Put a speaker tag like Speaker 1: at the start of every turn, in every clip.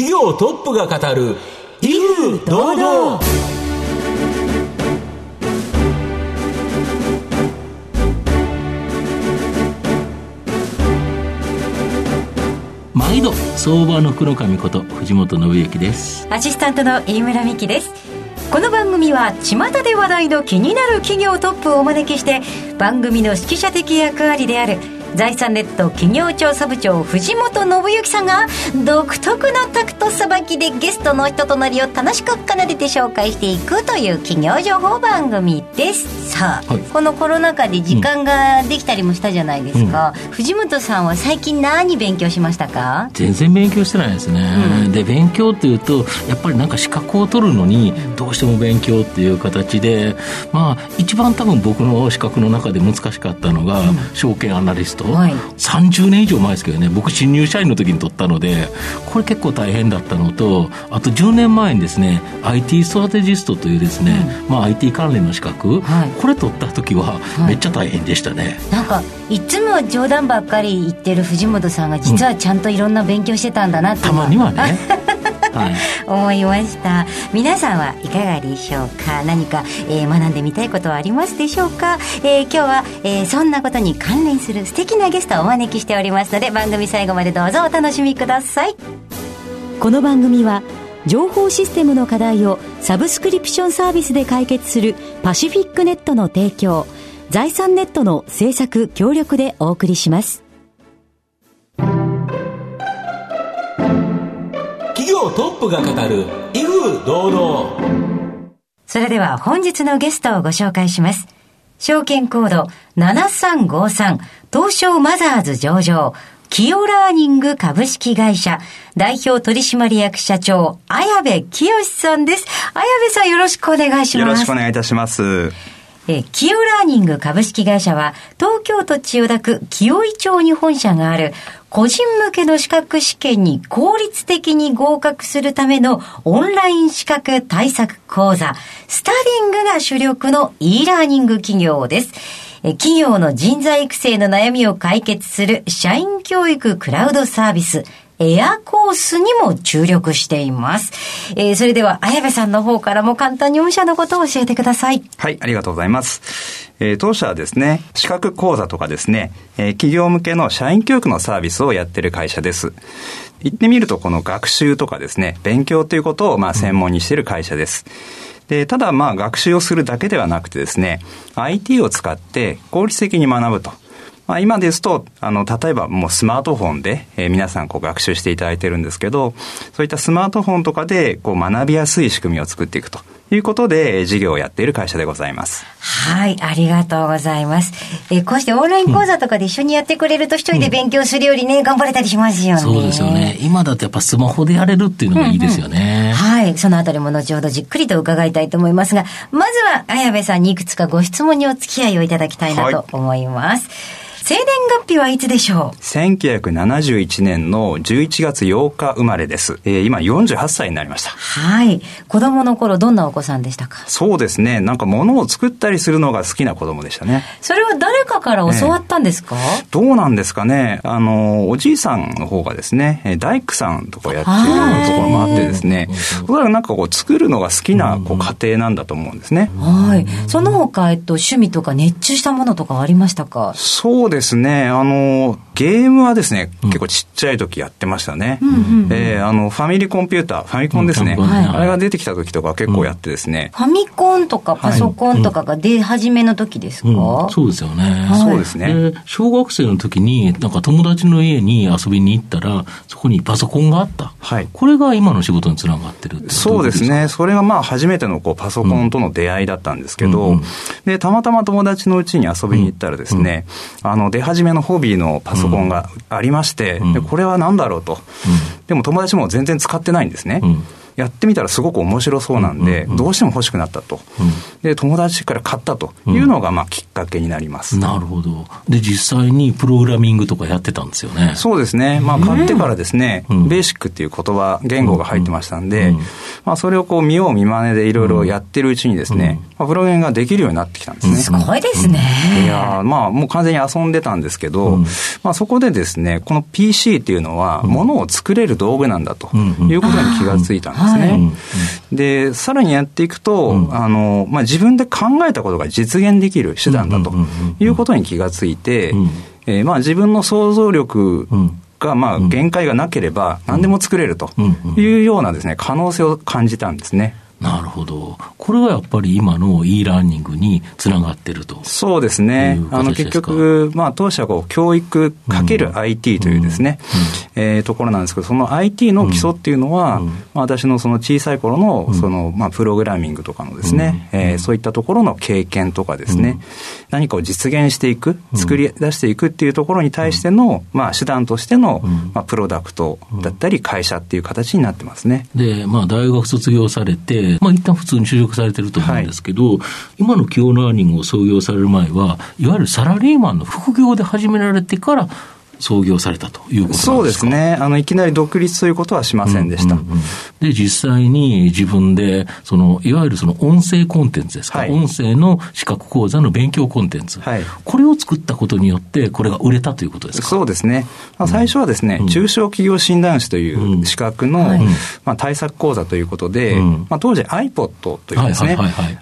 Speaker 1: 企業トップが語る威風堂々。毎度相場の黒髪こと藤本信之です。
Speaker 2: アシスタントの飯村美希です。この番組は巷で話題の気になる企業トップをお招きして番組の指揮者的役割である財産ネット企業調査部長藤本信之さんが独特のタクトさばきでゲストの人となりを楽しく奏でて紹介していくという企業情報番組です。さあ、はい、このコロナ禍で時間ができたりもしたじゃないですか、うん、藤本さんは最近何勉強しましたか？
Speaker 1: 全然勉強してないですね、うん、で勉強っていうとやっぱりなんか資格を取るのにどうしても勉強っていう形でまあ一番多分僕の資格の中で難しかったのが、うん、証券アナリストト、はい、30年以上前ですけどね、僕、新入社員の時に取ったので、これ結構大変だったのと、あと10年前にですね、IT ストラテジストというですね、うん、まあ、IT 関連の資格、はい、これ取った時は、めっちゃ大変でしたね。
Speaker 2: なんかいつも冗談ばっかり言ってる藤本さんが実はちゃんといろんな勉強してたんだなって、
Speaker 1: うん、たまにはね
Speaker 2: はい、思いました。皆さんはいかがでしょうか？何か、えー、学んでみたいことはありますでしょうか、えー、今日は、えー、そんなことに関連する素敵なゲストをお招きしておりますので番組最後までどうぞお楽しみください。この番組は情報システムの課題をサブスクリプションサービスで解決するパシフィックネットの提供財産ネットの制作協力でお送りします
Speaker 1: 業トップが語る威風堂々。
Speaker 2: それでは本日のゲストをご紹介します。証券コード7353東証マザーズ上場。 KIYO ラーニング株式会社。代表取締役社長綾部貴淑さんです。綾部さんよろしくお願いします。よ
Speaker 3: ろしくお願いいたします。
Speaker 2: え KIYO ラーニング株式会社は、東京都千代田区紀尾井町に本社がある、個人向けの資格試験に効率的に合格するためのオンライン資格対策講座、スタディングが主力の e ラーニング企業です。企業の人材育成の悩みを解決する社員教育クラウドサービス、エアコースにも注力しています。えー、それでは、綾部さんの方からも簡単に御社のことを教えてください。
Speaker 3: はい、ありがとうございます。えー、当社はですね、資格講座とかですね、えー、企業向けの社員教育のサービスをやってる会社です。言ってみると、この学習とかですね、勉強ということをまあ専門にしている会社です。で、ただまあ学習をするだけではなくてですね、IT を使って効率的に学ぶと。まあ、今ですと、あの、例えばもうスマートフォンで、えー、皆さんこう学習していただいてるんですけど、そういったスマートフォンとかでこう学びやすい仕組みを作っていくということで、事業をやっている会社でございます。
Speaker 2: はい、ありがとうございます。えこうしてオンライン講座とかで一緒にやってくれると一人で勉強するよりね、うん、頑張れたりしますよね。
Speaker 1: そうですよね。今だとやっぱスマホでやれるっていうのがいいですよね。
Speaker 2: うんうん、はい、そのあたりも後ほどじっくりと伺いたいと思いますが、まずは綾部さんにいくつかご質問にお付き合いをいただきたいなと思います。はい生年月日はいつでしょう
Speaker 3: ?1971 年の11月8日生まれです。えー、今48歳になりました。
Speaker 2: はい。子供の頃どんなお子さんでしたか？
Speaker 3: そうですね。なんか物を作ったりするのが好きな子供でしたね。
Speaker 2: それは誰かから教わったんですか、
Speaker 3: えー、どうなんですかね。あの、おじいさんの方がですね、大工さんとかやってるところもあってですね、僕はなんかこう作るのが好きなこう家庭なんだと思うんですね。
Speaker 2: はい。その他、えっと、趣味とか熱中したものとかありましたか？
Speaker 3: そうですね、あの、ゲームはですね、結構ちっちゃい時やってましたね。えー、あの、ファミリーコンピューター、ファミコンですね。うんはい、あれが出てきた時とか結構やってですね。
Speaker 2: ファミコンとかパソコンとかが出始めの時ですか、うん
Speaker 1: うん、そうですよね。
Speaker 3: そうですね。
Speaker 1: 小学生の時に、なんか友達の家に遊びに行ったら、そこにパソコンがあった。はい。これが今の仕事につながってる
Speaker 3: そうですね。それがまあ初めてのこうパソコンとの出会いだったんですけど、で、たまたま友達の家に遊びに行ったらですね、あの、出始めのホビーのパソコンがありまして、でこれは何だろうと、でも友達も全然使ってないんですね。やってみたらすごく面白そうなんで、どうしても欲しくなったと、で友達から買ったというのがまあきっかけになります、
Speaker 1: なるほど、で実際にプログラミングとかやってたんですよね。
Speaker 3: そうですね、まあ、買ってからですね、ベーシックっていう言葉、言語が入ってましたんで、まあ、それをこう見よう見まねでいろいろやってるうちにですね、まあ、プログラミングができるようになってきたんですね。
Speaker 2: すごいですね。
Speaker 3: いやまあもう完全に遊んでたんですけど、まあそこでですね、この PC っていうのは、ものを作れる道具なんだということに気がついたんですね。で、さらにやっていくと、あの、まあ自分で考えたことが実現できる手段だということに気がついて、えー、まあ自分の想像力が、まあ限界がなければ何でも作れるというようなですね、可能性を感じたんですね。
Speaker 1: なるほど。これはやっぱり今の e ラーニングにつながってると。
Speaker 3: そうですね。あの結局、まあ当社はこう教育かける IT というですね、うん。うん、えー、ところなんですけど、その IT の基礎っていうのは、うん、まあ、私のその小さい頃のその、まあ、プログラミングとかのですね、うん、えー、そういったところの経験とかですね、何かを実現していく、作り出していくっていうところに対しての、まあ手段としての、まあ、プロダクトだったり会社っていう形になってますね。
Speaker 1: で、まあ大学卒業されて、まあ、一旦普通に就職されてると思うんですけど、はい、今の企業ラーニングを創業される前は、いわゆるサラリーマンの副業で始められてから、創業されたということ
Speaker 3: そうですね。あの、いきなり独立ということはしませんでした。うんうんうん、
Speaker 1: で、実際に自分で、そのいわゆるその音声コンテンツですか、はい、音声の資格講座の勉強コンテンツ、はい、これを作ったことによって、これが売れたということですか？
Speaker 3: そうですね、まあ、最初はですね、うん、中小企業診断士という資格の、うんまあ、対策講座ということで、うん、まあ、当時 iPod というですね、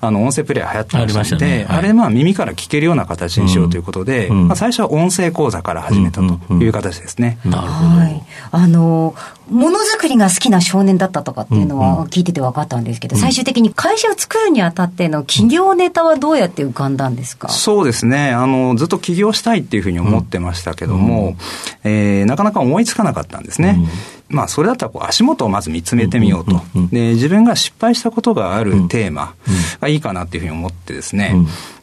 Speaker 3: あの音声プレイヤー流行ってましたので、あれ、まあ、耳から聞けるような形にしようということで、まあ、最初は音声講座から始めたと。いう形ですね。
Speaker 1: なるほど。はい、
Speaker 2: あの、ものづくりが好きな少年だったとかっていうのは聞いてて分かったんですけど、うんうん、最終的に会社を作るにあたっての企業ネタはどうやって浮かんだんですか、
Speaker 3: そうですね。あの、ずっと起業したいっていうふうに思ってましたけども、うん、えー、なかなか思いつかなかったんですね。まあ、それだったらこう足元をまず見つめてみようと、で自分が失敗したことがあるテーマがいいかなっていうふうに思ってですね、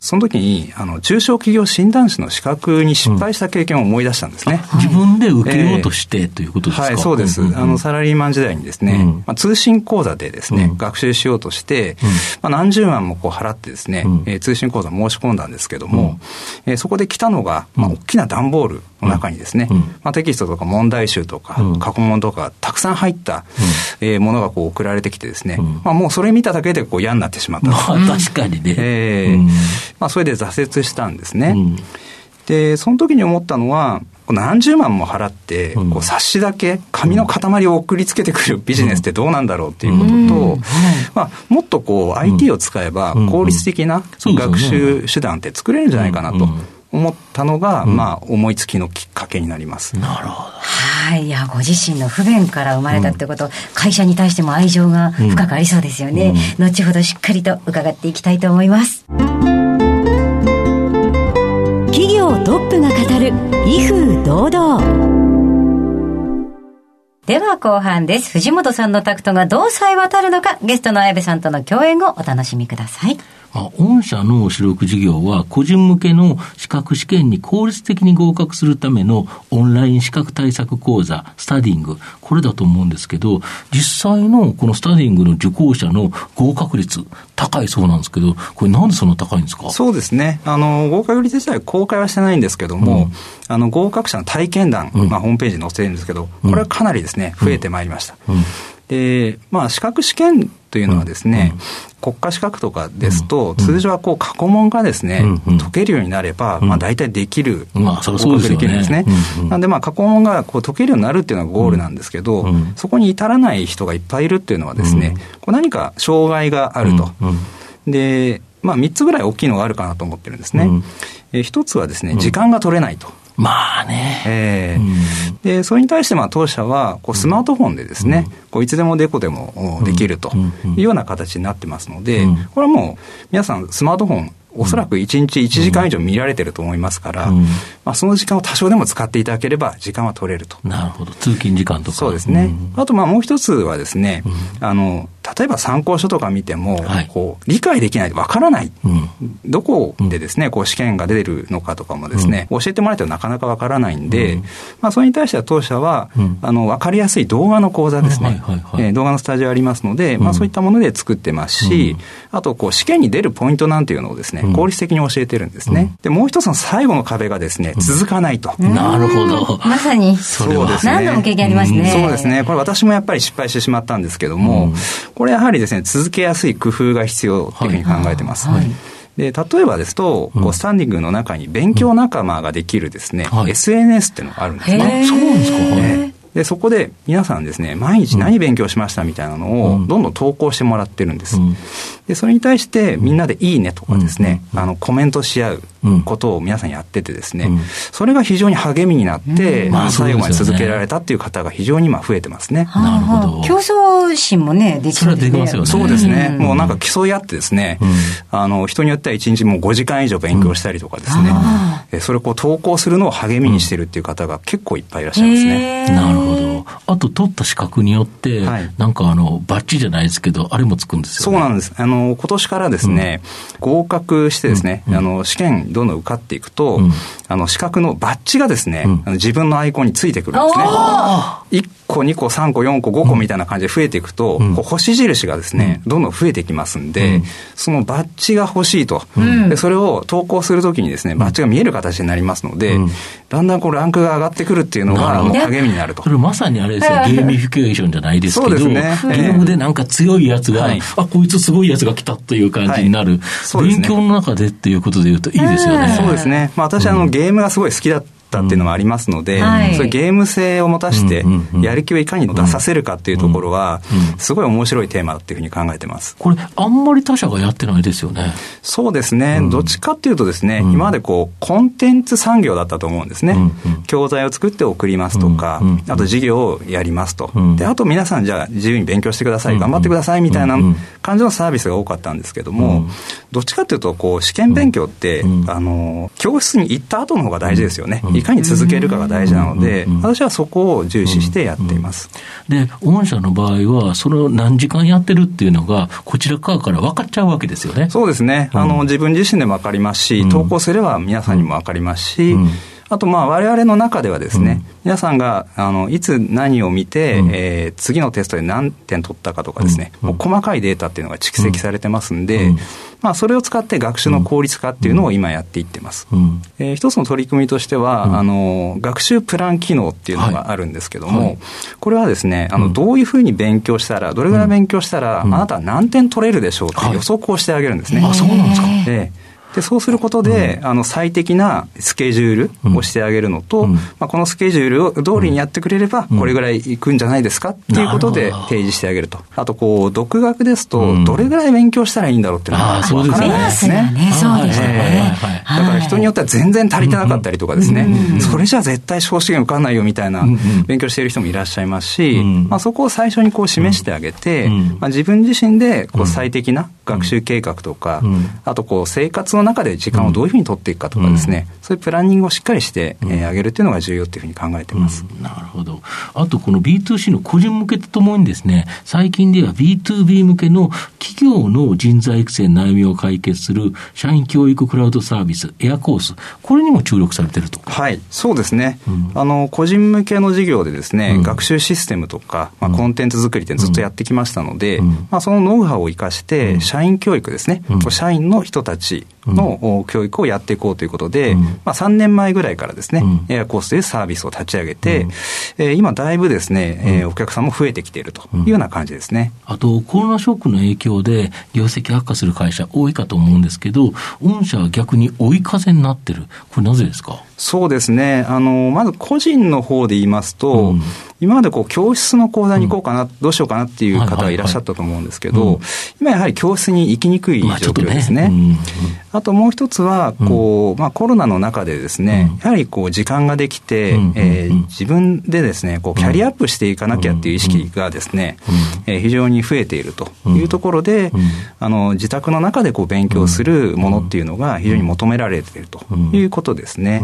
Speaker 3: その時にあの中小企業診断士の資格に失敗した経験を思い出したんですね。
Speaker 1: 自分で受けようとして、えー、ということですか？
Speaker 3: はい、そうです。あのサラリーマン時代にですね、まあ、通信講座でですね、学習しようとして、まあ、何十万もこう払ってですね、えー、通信講座申し込んだんですけども、えー、そこで来たのが、まあ、大きな段ボールの中にですね、まあ、テキストとか問題集とか、過去問とかたくさん入った、えー、ものがこう送られてきてですね、まあ、もうそれ見ただけでこう嫌になってしまった。ま
Speaker 1: あ、確かにね。
Speaker 3: えー。まあ、それで挫折したんですね。で、その時に思ったのは、何十万も払って、こう冊子だけ、紙の塊を送りつけてくるビジネスってどうなんだろうっていうことと、まあ、もっとこう IT を使えば効率的な学習手段って作れるんじゃないかなと。思ったのが、まあ、思いつきのきっかけになります。
Speaker 1: なるほど。
Speaker 2: はい。いや、ご自身の不便から生まれたってこと、うん、会社に対しても愛情が深くありそうですよね。うん、後ほどしっかりと伺っていきたいと思います。企業トップが語る、威風堂々。では後半です。藤本さんのタクトがどうさえ渡るのか、ゲストの綾部さんとの共演をお楽しみください。
Speaker 1: まあ、御社の主力事業は、個人向けの資格試験に効率的に合格するためのオンライン資格対策講座、スタディング、これだと思うんですけど、実際のこのスタディングの受講者の合格率、高いそうなんですけど、これなんでそんな高いんですか？
Speaker 3: そうですね。あの、合格率自体公開はしてないんですけども、うん、あの、合格者の体験談、うん、まあ、ホームページに載せてるんですけど、これはかなりですね、増えてまいりました。うんで、まあ、資格試験というのはですね、国家資格とかですと、通常はこう過去問がですね、解けるようになれば、まあ大体できる、
Speaker 1: まあそそうで
Speaker 3: きるんですね。なんでまあ過去問がこう解けるようになるっていうのがゴールなんですけど、そこに至らない人がいっぱいいるっていうのはですね、こう何か障害があると。で、まあ3つぐらい大きいのがあるかなと思ってるんですね。え一つはですね、時間が取れないと。
Speaker 1: まあね。え
Speaker 3: え。ーうん、で、それに対してまあ当社は、こうスマートフォンでですね、うん、こういつでもデコでもできるというような形になってますので、これはもう皆さんスマートフォンおそらく1日1時間以上見られてると思いますから、うん、まあ、その時間を多少でも使っていただければ、時間は取れると。
Speaker 1: なるほど。通勤時間とか。
Speaker 3: そうですね。うん、あと、まあ、もう一つはですね、うん、あの、例えば参考書とか見ても、はい、こう、理解できない、わからない、どこでですね、こう、試験が出てるのかとかもですね、教えてもらえてもなかなかわからないんで、まあ、それに対しては当社は、あの、わかりやすい動画の講座ですね、え動画のスタジオありますので、まあ、そういったもので作ってますし、あと、こう、試験に出るポイントなんていうのをですね、効率的に教えてるんですね。で、もう一つの最後の壁がですね、続かないと。
Speaker 1: なるほど。
Speaker 2: まさに。
Speaker 3: そうですね。
Speaker 2: 何度も経験ありますね。
Speaker 3: そうですね。これ私もやっぱり失敗してしまったんですけども、これれやはりですね、続けやすい工夫が必要というふうに考えてます。はい。で例えばですと、こうスタンディングの中に勉強仲間ができるですね、うんはい、SNS っていうのがあるんですね。
Speaker 1: そうなんですか、ね
Speaker 3: で、そこで皆さんですね、毎日何勉強しましたみたいなのをどんどん投稿してもらってるんです。うん、で、それに対してみんなでいいねとかですね、あの、コメントし合うことを皆さんやっててですね、それが非常に励みになって、まあ、最後まで続けられたっていう方が非常に今増えてますね。
Speaker 2: なるほど。競争心もね、できそうですね。
Speaker 3: そうですね。もうなんか競い合ってですね、あの、人によっては1日もう5時間以上勉強したりとかですね、それをこう投稿するのを励みにしてるっていう方が結構いっぱいいらっしゃいますね。
Speaker 1: なるほど。あと取った資格によって、はい、なんかあの、バッジじゃないですけど、あれもつくんです
Speaker 3: よ、ね、そうなんです。あの、今年からですね、うん、合格してですね、うん、あの、試験どんどん受かっていくと、うん、あの、資格のバッジがですね、あの自分のアイコンについてくるんですね。1個、2個、3個、4個、5個みたいな感じで増えていくと、こう星印がですね、どんどん増えてきますんで、そのバッジが欲しいと、で、それを投稿するときにですね、バッジが見える形になりますので、だんだんこうランクが上がってくるっていうのが、もう励みになると。
Speaker 1: それまさにあれですよ、ゲーミフィケーションじゃないですけど、ね、ゲームでなんか強いやつが、はい、あ、こいつすごいやつが来たという感じになる、はい。ね、勉強の中でっていうことでいうといいですよね。
Speaker 3: そうですね。まあ私、あの、ゲームがすごい好きだったったっていうのもありますので、うん。そういうゲーム性を持たして、やる気をいかに出させるかっていうところは、すごい面白いテーマっていうふうに考えてます。
Speaker 1: これ、あんまり他社がやってないですよね。
Speaker 3: そうですね。どっちかっていうとですね、今までこう、コンテンツ産業だったと思うんですね。教材を作って送りますとか、あと授業をやりますと。で、あと皆さんじゃあ自由に勉強してください、頑張ってくださいみたいな感じのサービスが多かったんですけども、どっちかっていうと、こう、試験勉強って、あの、教室に行った後の方が大事ですよね。いかに続けるかが大事なので、私はそこを重視してやっています。
Speaker 1: で、御社の場合は、その何時間やってるっていうのが、こちら側から分かっちゃうわけですよね。
Speaker 3: そうですね。あの、自分自身でも分かりますし、投稿すれば皆さんにも分かりますし、あと、まあ、我々の中ではですね、うん、皆さんが、あの、いつ何を見て、うん、えー、次のテストで何点取ったかとかですね、うん、もう細かいデータっていうのが蓄積されてますんで、まあ、それを使って学習の効率化っていうのを今やっていってます。えー、一つの取り組みとしては、あの、学習プラン機能っていうのがあるんですけども、はい。はい、これはですね、あの、どういうふうに勉強したら、どれぐらい勉強したら、あなたは何点取れるでしょうって予測をしてあげるんですね。
Speaker 1: はい、あ、そうなんですか。
Speaker 3: えーで、そうすることで、うん、あの、最適なスケジュールをしてあげるのと、うん、まあ、このスケジュールを通りにやってくれれば、これぐらいいくんじゃないですかっていうことで提示してあげると。あと、こう、独学ですと、どれぐらい勉強したらいいんだろうっていうのが分からないですね。
Speaker 2: そうですね。
Speaker 3: だから人によっては全然足りてなかったりとかですね、それじゃ絶対小試験受かんないよみたいな勉強している人もいらっしゃいますし、まあ、そこを最初にこう示してあげて、まあ、自分自身でこう最適な学習計画とか、あとこう生活の中で時間をどういうふうに取っていくかとかですね、そういうプランニングをしっかりしてあ、えー、げるっていうのが重要っていうふうに考えてます、
Speaker 1: なるほど。あとこの B2C の個人向けとともにですね、最近では B2B 向けの企業の人材育成の悩みを解決する社員教育クラウドサービス、エアコース、これにも注力されてると。
Speaker 3: はい、そうですね。あの、個人向けの事業でですね、学習システムとか、まあ、コンテンツ作りってずっとやってきましたので、まあ、そのノウハウを生かして、社員教育ですね、社員の人たちの教育をやっていこうということで、まあ、3年前ぐらいからですね、エアコースでサービスを立ち上げて、え今だいぶですね、えお客さんも増えてきているというような感じですね。
Speaker 1: あと、コロナショックの影響で業績悪化する会社多いかと思うんですけど、御社は逆に追い風になってる。これなぜですか？
Speaker 3: そうですね。あの、まず個人の方で言いますと、うん、今までこう教室の講座に行こうかな、うん、どうしようかなっていう方がいらっしゃったと思うんですけど、今やはり教室に行きにくい状況ですね。まあ、あともう一つは、こう、まあコロナの中でですね、やはりこう時間ができて、えー、自分でですね、こうキャリアアップしていかなきゃっていう意識がですね、えー、非常に増えているというところで、あの、自宅の中でこう勉強するものっていうのが非常に求められているということですね。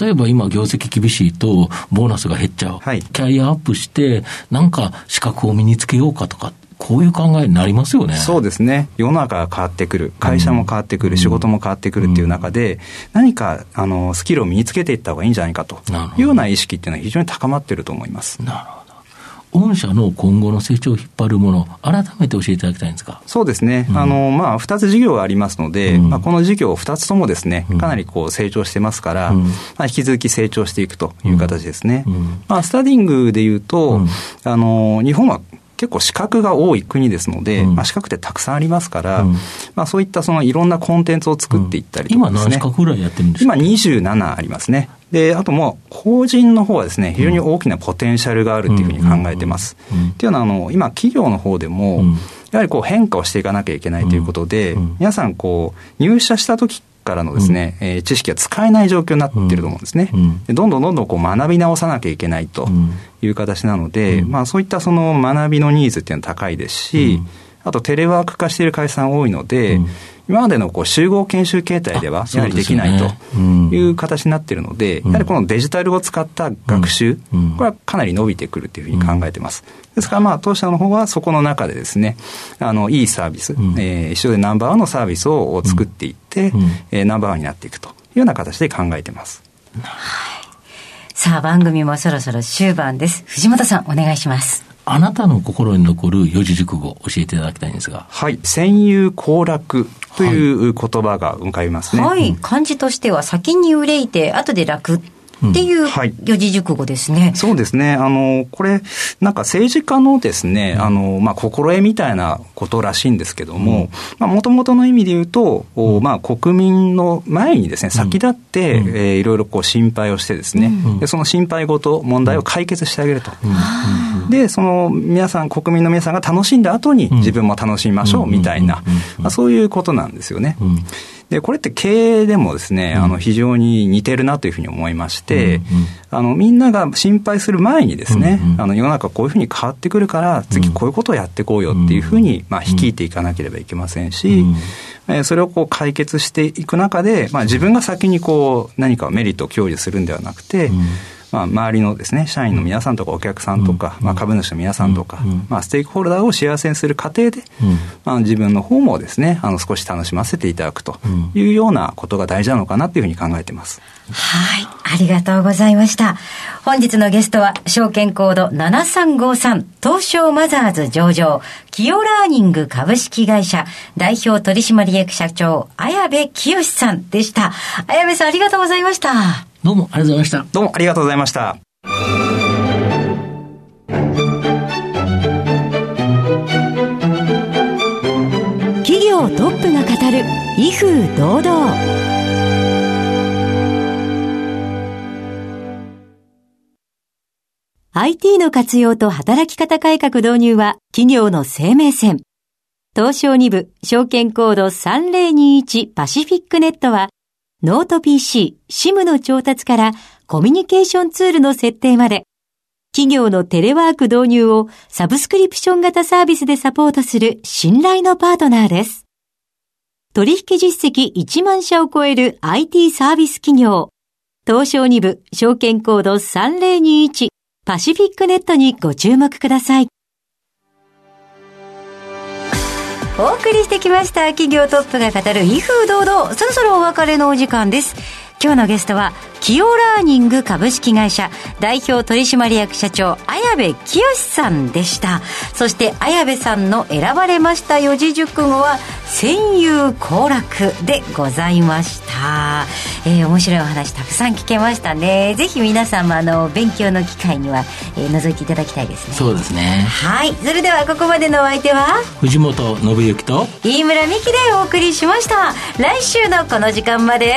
Speaker 1: 例えば今、業績厳しいと、ボーナスが減っちゃう、はい、キャリアアップして、なんか資格を身につけようかとか。こういう考えになりますよね。
Speaker 3: そうですね。世の中が変わってくる。会社も変わってくる。うん、仕事も変わってくるっていう中で、何か、あの、スキルを身につけていった方がいいんじゃないかというような意識っていうのは非常に高まっていると思います。
Speaker 1: なるほど。御社の今後の成長を引っ張るもの、改めて教えていただきたいんですか？
Speaker 3: そうですね、うん、あのまあ、2つ事業がありますので、うん、まあ、この事業2つともですね、かなりこう成長してますから、うん、まあ、引き続き成長していくという形ですね。まあ、スタディングでいうと、あの日本は結構資格が多い国ですので、まあ、資格ってたくさんありますから、まあ、そういったそのいろんなコンテンツを作っていったりとか
Speaker 1: ですね。今何資格ぐらいやってるんですか？
Speaker 3: 今27ありますね。で、あともう、法人の方はですね、非常に大きなポテンシャルがあるっていうふうに考えてます。っていうのは、あの、今、企業の方でも、やはりこう変化をしていかなきゃいけないということで、皆さんこう、入社した時からのですね、うん、えー、知識が使えない状況になっていると思うんですね。うん、でどんどんどんどんこう学び直さなきゃいけないという形なので、うん、まあそういったその学びのニーズっていうのは高いですし、あとテレワーク化している会社さん多いので、今までのこう集合研修形態ではやはりできないという形になっているので、やはりこのデジタルを使った学習、これはかなり伸びてくるというふうに考えてます。ですから、まあ、当社の方はそこの中でですね、あの、いいサービス、うん、えー、一緒でナンバーワンのサービスを作っていって、うん、えー、ナンバーワンになっていくというような形で考えてます。はい。
Speaker 2: さあ、番組もそろそろ終盤です。藤本さん、お願いします。
Speaker 1: あなたの心に残る四字熟語教えていただきたいんですが。
Speaker 3: はい。戦友行楽という言葉が浮かびますね。
Speaker 2: はい。漢字としては先に憂いて、後で楽っていう四字熟語ですね。はい、
Speaker 3: そうですね。あの、これ、なんか政治家のですね、あの、まあ、心得みたいなことらしいんですけども、まあ、もともとの意味で言うと、うん、まあ、国民の前にですね、先立って、うん、えー、いろいろこう心配をしてですね、うん、でその心配事、問題を解決してあげると。で、その皆さん、国民の皆さんが楽しんだ後に自分も楽しみましょうみたいな、まあ、そういうことなんですよね。で、これって経営でもですね、あの、非常に似てるなというふうに思いまして、あの、みんなが心配する前にですね、あの、世の中こういうふうに変わってくるから、次こういうことをやっていこうよっていうふうに、まあ、率いていかなければいけませんし、えそれをこう解決していく中で、まあ、自分が先にこう、何かメリットを享受するんではなくて、まあ、周りのですね、社員の皆さんとかお客さんとか、まあ、株主の皆さんとか、まあ、ステークホルダーを幸せにする過程で、まあ、自分の方もですね、あの、少し楽しませていただくというようなことが大事なのかなというふうに考えています。
Speaker 2: はい。ありがとうございました。本日のゲストは、証券コード7353、東証マザーズ上場、キヨラーニング株式会社、代表取締役社長、綾部清さんでした。綾部さん、ありがとうございました。
Speaker 1: どうもありがとうございました。
Speaker 3: どうもありがとうございました。
Speaker 2: 企業トップが語る威風堂々。IT の活用と働き方改革導入は企業の生命線。東証2部証券コード3021パシフィックネットはノート PC、SIM の調達からコミュニケーションツールの設定まで、企業のテレワーク導入をサブスクリプション型サービスでサポートする信頼のパートナーです。取引実績1万社を超える IT サービス企業、東証2部証券コード3021パシフィックネットにご注目ください。お送りしてきました。企業トップが語る威風堂々。そろそろお別れのお時間です。今日のゲストはキオラーニング株式会社代表取締役社長綾部清さんでした。そして綾部さんの選ばれました四字熟語は戦友行楽でございました、えー、面白いお話たくさん聞けましたね。ぜひ皆さんもあの勉強の機会には、えー、覗いていただきたいですね。
Speaker 1: そうですね。
Speaker 2: はい。それではここまでのお相手は
Speaker 1: 藤本信之と
Speaker 2: 飯村美希でお送りしました。来週のこの時間まで